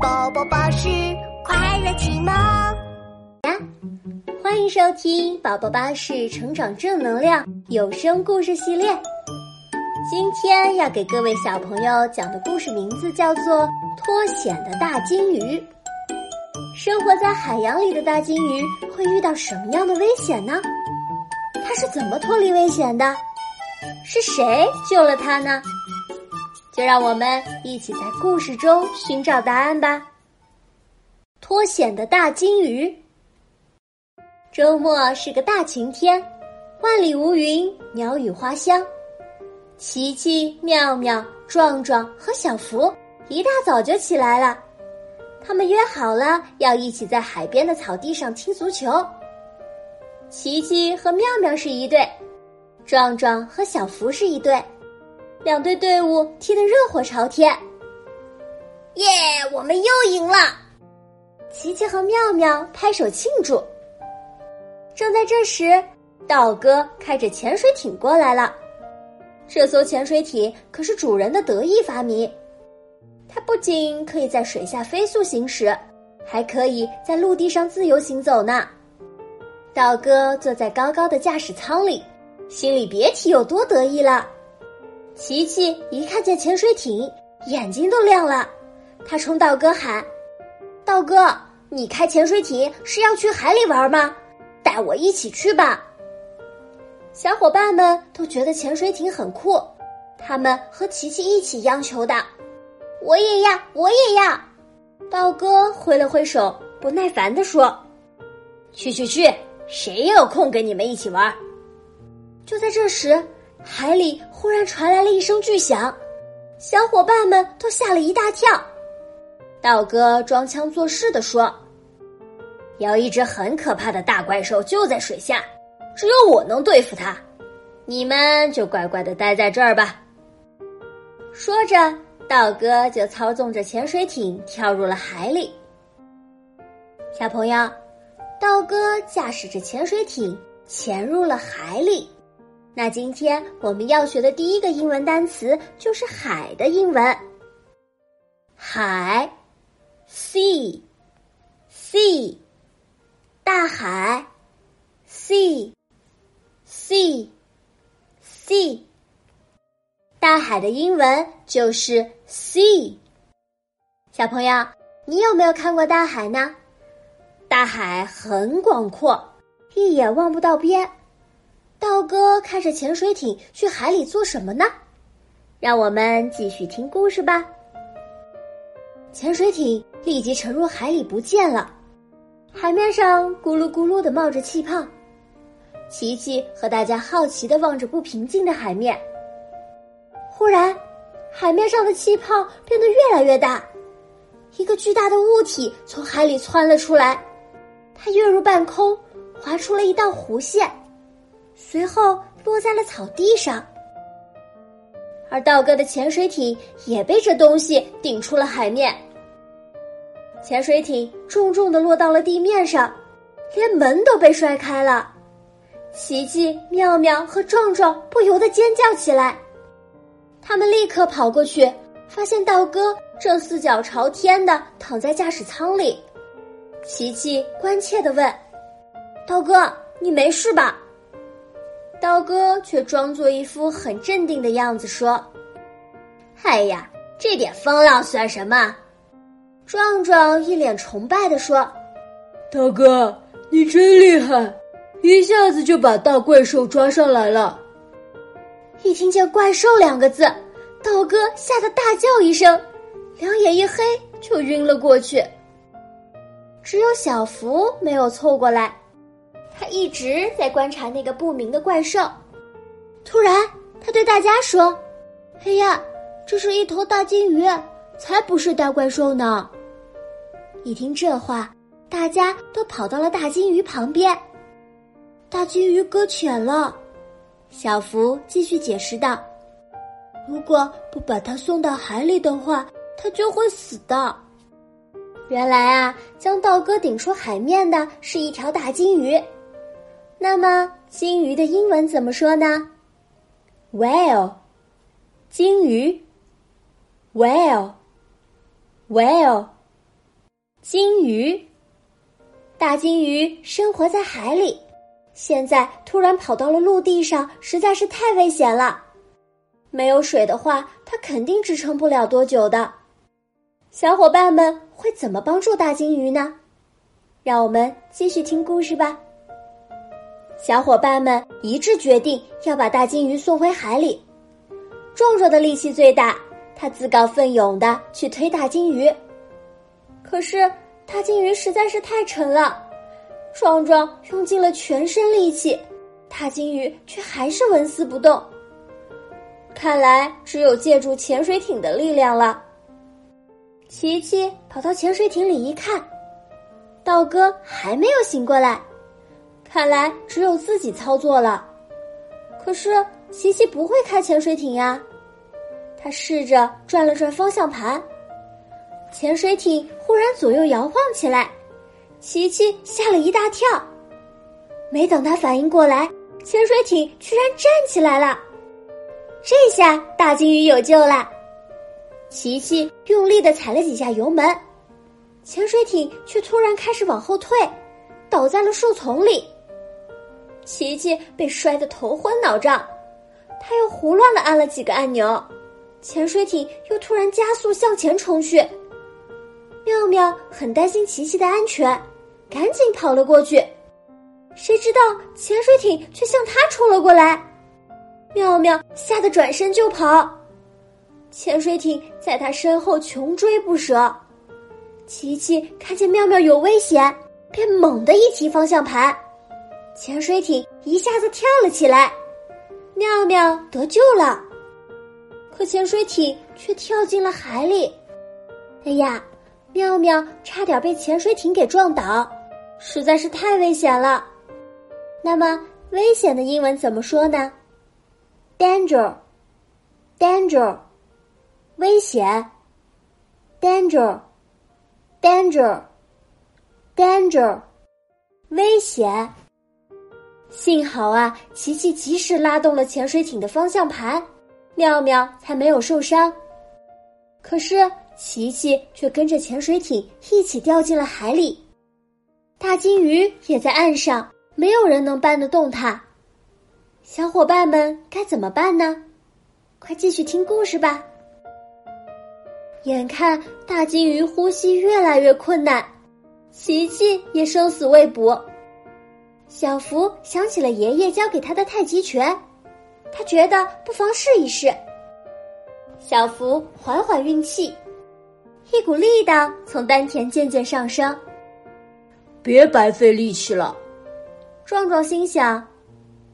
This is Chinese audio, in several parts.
宝宝巴士快乐启蒙呀！欢迎收听宝宝巴士成长正能量有声故事系列。今天要给各位小朋友讲的故事名字叫做《脱险的大金鱼》。生活在海洋里的大金鱼会遇到什么样的危险呢？它是怎么脱离危险的？是谁救了它呢？就让我们一起在故事中寻找答案吧。脱险的大金鱼。周末是个大晴天，万里无云，鸟语花香。琪琪、妙妙、壮壮和小福一大早就起来了，他们约好了要一起在海边的草地上踢足球。琪琪和妙妙是一对，壮壮和小福是一对。两队队伍踢得热火朝天，耶！我们又赢了！琪琪和妙妙拍手庆祝。正在这时，道哥开着潜水艇过来了。这艘潜水艇可是主人的得意发明，它不仅可以在水下飞速行驶，还可以在陆地上自由行走呢。道哥坐在高高的驾驶舱里，心里别提有多得意了。琪琪一看见潜水艇，眼睛都亮了。他冲道哥喊：“道哥，你开潜水艇是要去海里玩吗？带我一起去吧！”小伙伴们都觉得潜水艇很酷，他们和琪琪一起央求的：“我也要，我也要！”道哥挥了挥手，不耐烦地说：“去去去，谁有空跟你们一起玩？”就在这时。海里忽然传来了一声巨响，小伙伴们都吓了一大跳。道哥装腔作势地说：“有一只很可怕的大怪兽就在水下，只有我能对付它，你们就乖乖的待在这儿吧。”说着，道哥就操纵着潜水艇跳入了海里。小朋友，道哥驾驶着潜水艇潜入了海里。那今天我们要学的第一个英文单词就是“海”的英文。海，sea，sea，大海，sea，sea，sea，大海的英文就是 sea。小朋友，你有没有看过大海呢？大海很广阔，一眼望不到边。道哥开着潜水艇去海里做什么呢？让我们继续听故事吧。潜水艇立即沉入海里不见了，海面上咕噜咕噜的冒着气泡。琪琪和大家好奇的望着不平静的海面。忽然，海面上的气泡变得越来越大，一个巨大的物体从海里窜了出来，它跃入半空，划出了一道弧线。随后落在了草地上，而道哥的潜水艇也被这东西顶出了海面。潜水艇重重的落到了地面上，连门都被摔开了。奇奇、妙妙和壮壮不由得尖叫起来。他们立刻跑过去，发现道哥正四脚朝天的躺在驾驶舱里。琪琪关切的问：“道哥，你没事吧？”道哥却装作一副很镇定的样子说：“哎呀，这点风浪算什么？”壮壮一脸崇拜的说：“刀哥，你真厉害，一下子就把大怪兽抓上来了。”一听见“怪兽”两个字，道哥吓得大叫一声，两眼一黑就晕了过去。只有小福没有凑过来。他一直在观察那个不明的怪兽，突然，他对大家说：“哎呀，这是一头大金鱼，才不是大怪兽呢！”一听这话，大家都跑到了大金鱼旁边。大金鱼搁浅了，小福继续解释道：“如果不把它送到海里的话，它就会死的。”原来啊，将道哥顶出海面的是一条大金鱼。那么，金鱼的英文怎么说呢？Whale，金鱼。Whale，whale，金鱼。大金鱼生活在海里，现在突然跑到了陆地上，实在是太危险了。没有水的话，它肯定支撑不了多久的。小伙伴们会怎么帮助大金鱼呢？让我们继续听故事吧。小伙伴们一致决定要把大金鱼送回海里。壮壮的力气最大，他自告奋勇的去推大金鱼。可是大金鱼实在是太沉了，壮壮用尽了全身力气，大金鱼却还是纹丝不动。看来只有借助潜水艇的力量了。琪琪跑到潜水艇里一看，道哥还没有醒过来，看来只有自己操作了。可是琪琪不会开潜水艇呀。他试着转了转方向盘，潜水艇忽然左右摇晃起来，琪琪吓了一大跳。没等他反应过来，潜水艇居然站起来了。这下大金鱼有救了。琪琪用力的踩了几下油门，潜水艇却突然开始往后退，倒在了树丛里。琪琪被摔得头昏脑胀，他又胡乱的按了几个按钮。潜水艇又突然加速向前冲去，妙妙很担心琪琪的安全，赶紧跑了过去。谁知道潜水艇却向他冲了过来，妙妙吓得转身就跑，潜水艇在他身后穷追不舍。琪琪看见妙妙有危险，便猛地一提方向盘，潜水艇一下子跳了起来，妙妙得救了。可潜水艇却跳进了海里，哎呀，妙妙差点被潜水艇给撞倒，实在是太危险了。那么，危险的英文怎么说呢？Danger，danger，危险。Danger，danger，danger，危险。幸好啊，琪琪及时拉动了潜水艇的方向盘。妙妙才没有受伤，可是琪琪却跟着潜水艇一起掉进了海里，大金鱼也在岸上，没有人能搬得动它。小伙伴们该怎么办呢？快继续听故事吧。眼看大金鱼呼吸越来越困难，琪琪也生死未卜。小福想起了爷爷教给他的太极拳。他觉得不妨试一试。小福缓缓运气，一股力道从丹田渐渐上升。别白费力气了，壮壮心想：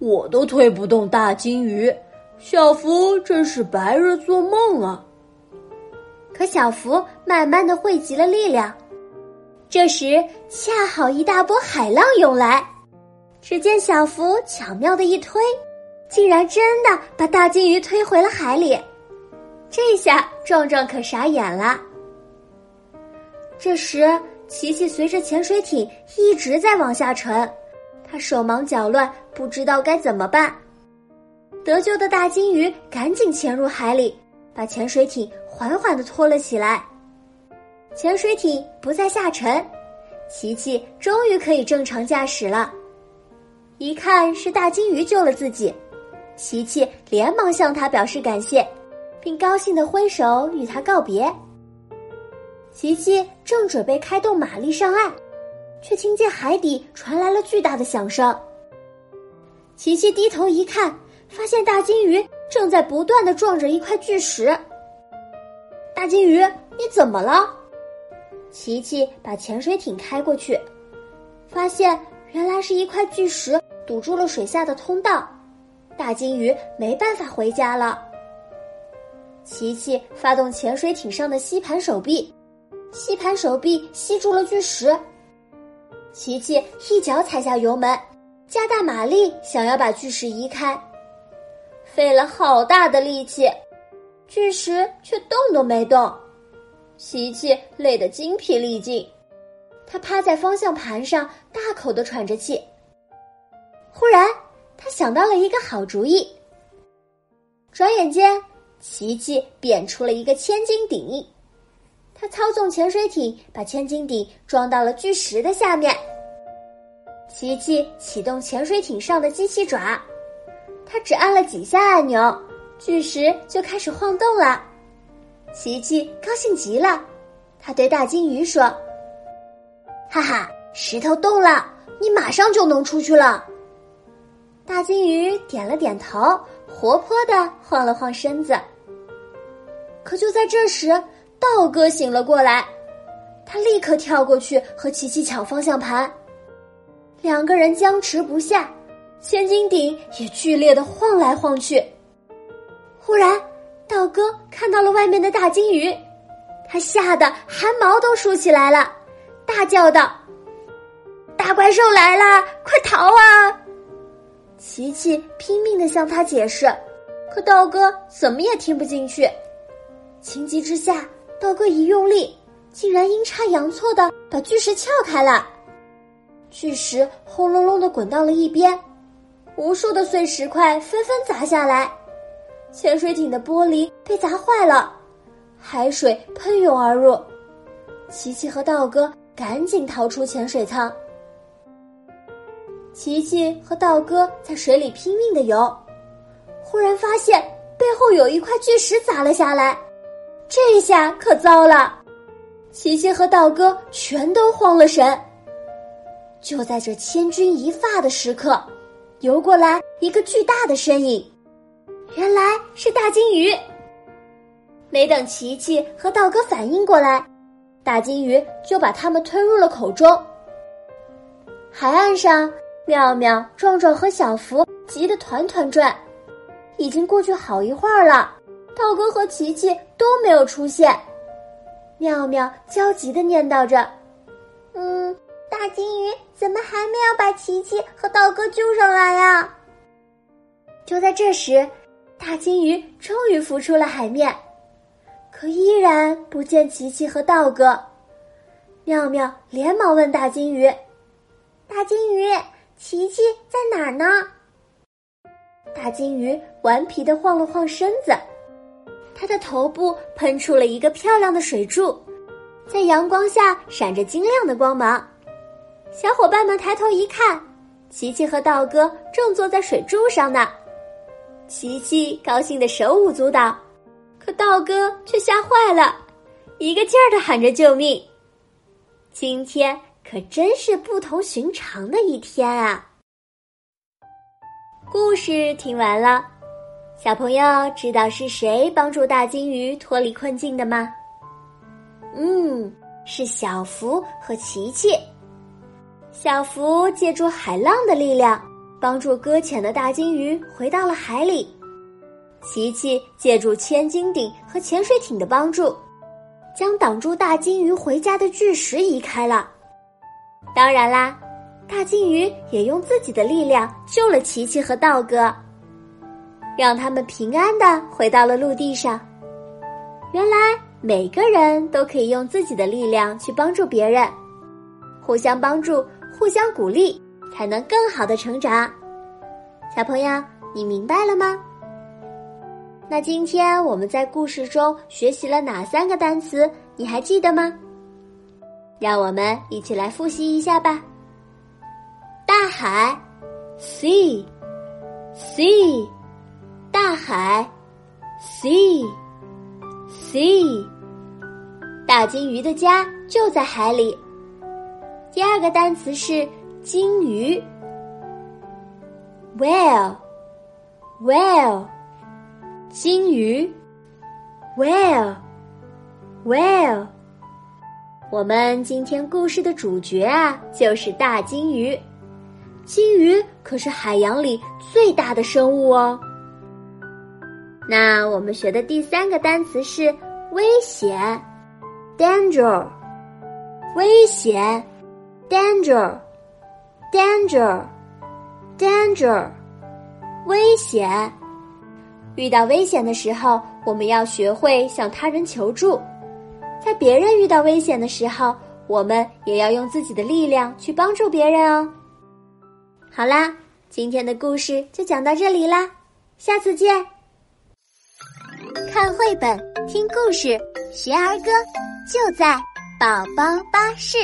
我都推不动大金鱼，小福真是白日做梦啊！可小福慢慢的汇集了力量，这时恰好一大波海浪涌来，只见小福巧妙的一推。竟然真的把大金鱼推回了海里，这下壮壮可傻眼了。这时，琪琪随着潜水艇一直在往下沉，他手忙脚乱，不知道该怎么办。得救的大金鱼赶紧潜入海里，把潜水艇缓缓的拖了起来。潜水艇不再下沉，琪琪终于可以正常驾驶了。一看是大金鱼救了自己。琪琪连忙向他表示感谢，并高兴的挥手与他告别。琪琪正准备开动马力上岸，却听见海底传来了巨大的响声。琪琪低头一看，发现大金鱼正在不断的撞着一块巨石。大金鱼，你怎么了？琪琪把潜水艇开过去，发现原来是一块巨石堵住了水下的通道。大金鱼没办法回家了。琪琪发动潜水艇上的吸盘手臂，吸盘手臂吸住了巨石。琪琪一脚踩下油门，加大马力，想要把巨石移开，费了好大的力气，巨石却动都没动。琪琪累得精疲力尽，他趴在方向盘上，大口的喘着气。忽然。他想到了一个好主意。转眼间，琪琪变出了一个千斤顶，他操纵潜水艇把千斤顶装到了巨石的下面。琪琪启动潜水艇上的机器爪，他只按了几下按钮，巨石就开始晃动了。琪琪高兴极了，他对大金鱼说：“哈哈，石头动了，你马上就能出去了。”大金鱼点了点头，活泼的晃了晃身子。可就在这时，道哥醒了过来，他立刻跳过去和琪琪抢方向盘。两个人僵持不下，千斤顶也剧烈的晃来晃去。忽然，道哥看到了外面的大金鱼，他吓得汗毛都竖起来了，大叫道：“大怪兽来了，快逃啊！”琪琪拼命的向他解释，可道哥怎么也听不进去。情急之下，道哥一用力，竟然阴差阳错的把巨石撬开了。巨石轰隆隆的滚到了一边，无数的碎石块纷纷砸下来，潜水艇的玻璃被砸坏了，海水喷涌而入。琪琪和道哥赶紧逃出潜水舱。琪琪和道哥在水里拼命的游，忽然发现背后有一块巨石砸了下来，这下可糟了，琪琪和道哥全都慌了神。就在这千钧一发的时刻，游过来一个巨大的身影，原来是大金鱼。没等琪琪和道哥反应过来，大金鱼就把它们吞入了口中。海岸上，妙妙、壮壮和小福急得团团转，已经过去好一会儿了，道哥和琪琪都没有出现。妙妙焦急的念叨着：“嗯。”大金鱼怎么还没有把琪琪和道哥救上来呀？就在这时，大金鱼终于浮出了海面，可依然不见琪琪和道哥。妙妙连忙问大金鱼：“大金鱼，琪琪在哪儿呢？”大金鱼顽皮的晃了晃身子，它的头部喷出了一个漂亮的水柱，在阳光下闪着晶亮的光芒。小伙伴们抬头一看，琪琪和道哥正坐在水柱上呢。琪琪高兴的手舞足蹈，可道哥却吓坏了，一个劲儿的喊着救命。今天可真是不同寻常的一天啊！故事听完了，小朋友知道是谁帮助大金鱼脱离困境的吗？嗯，是小福和琪琪。小福借助海浪的力量，帮助搁浅的大金鱼回到了海里。琪琪借助千斤顶和潜水艇的帮助，将挡住大金鱼回家的巨石移开了。当然啦，大金鱼也用自己的力量救了琪琪和道哥，让他们平安的回到了陆地上。原来每个人都可以用自己的力量去帮助别人，互相帮助。互相鼓励，才能更好的成长。小朋友，你明白了吗？那今天我们在故事中学习了哪三个单词？你还记得吗？让我们一起来复习一下吧。大海，sea，sea，大海，sea，sea，大金鱼的家就在海里。第二个单词是金鱼，whale，whale，金鱼，whale，whale。我们今天故事的主角啊，就是大金鱼。金鱼可是海洋里最大的生物哦。那我们学的第三个单词是危险，danger，危险。danger, danger, danger，危险。遇到危险的时候，我们要学会向他人求助。在别人遇到危险的时候，我们也要用自己的力量去帮助别人哦。好啦，今天的故事就讲到这里啦，下次见。看绘本，听故事，学儿歌。就在宝宝巴士。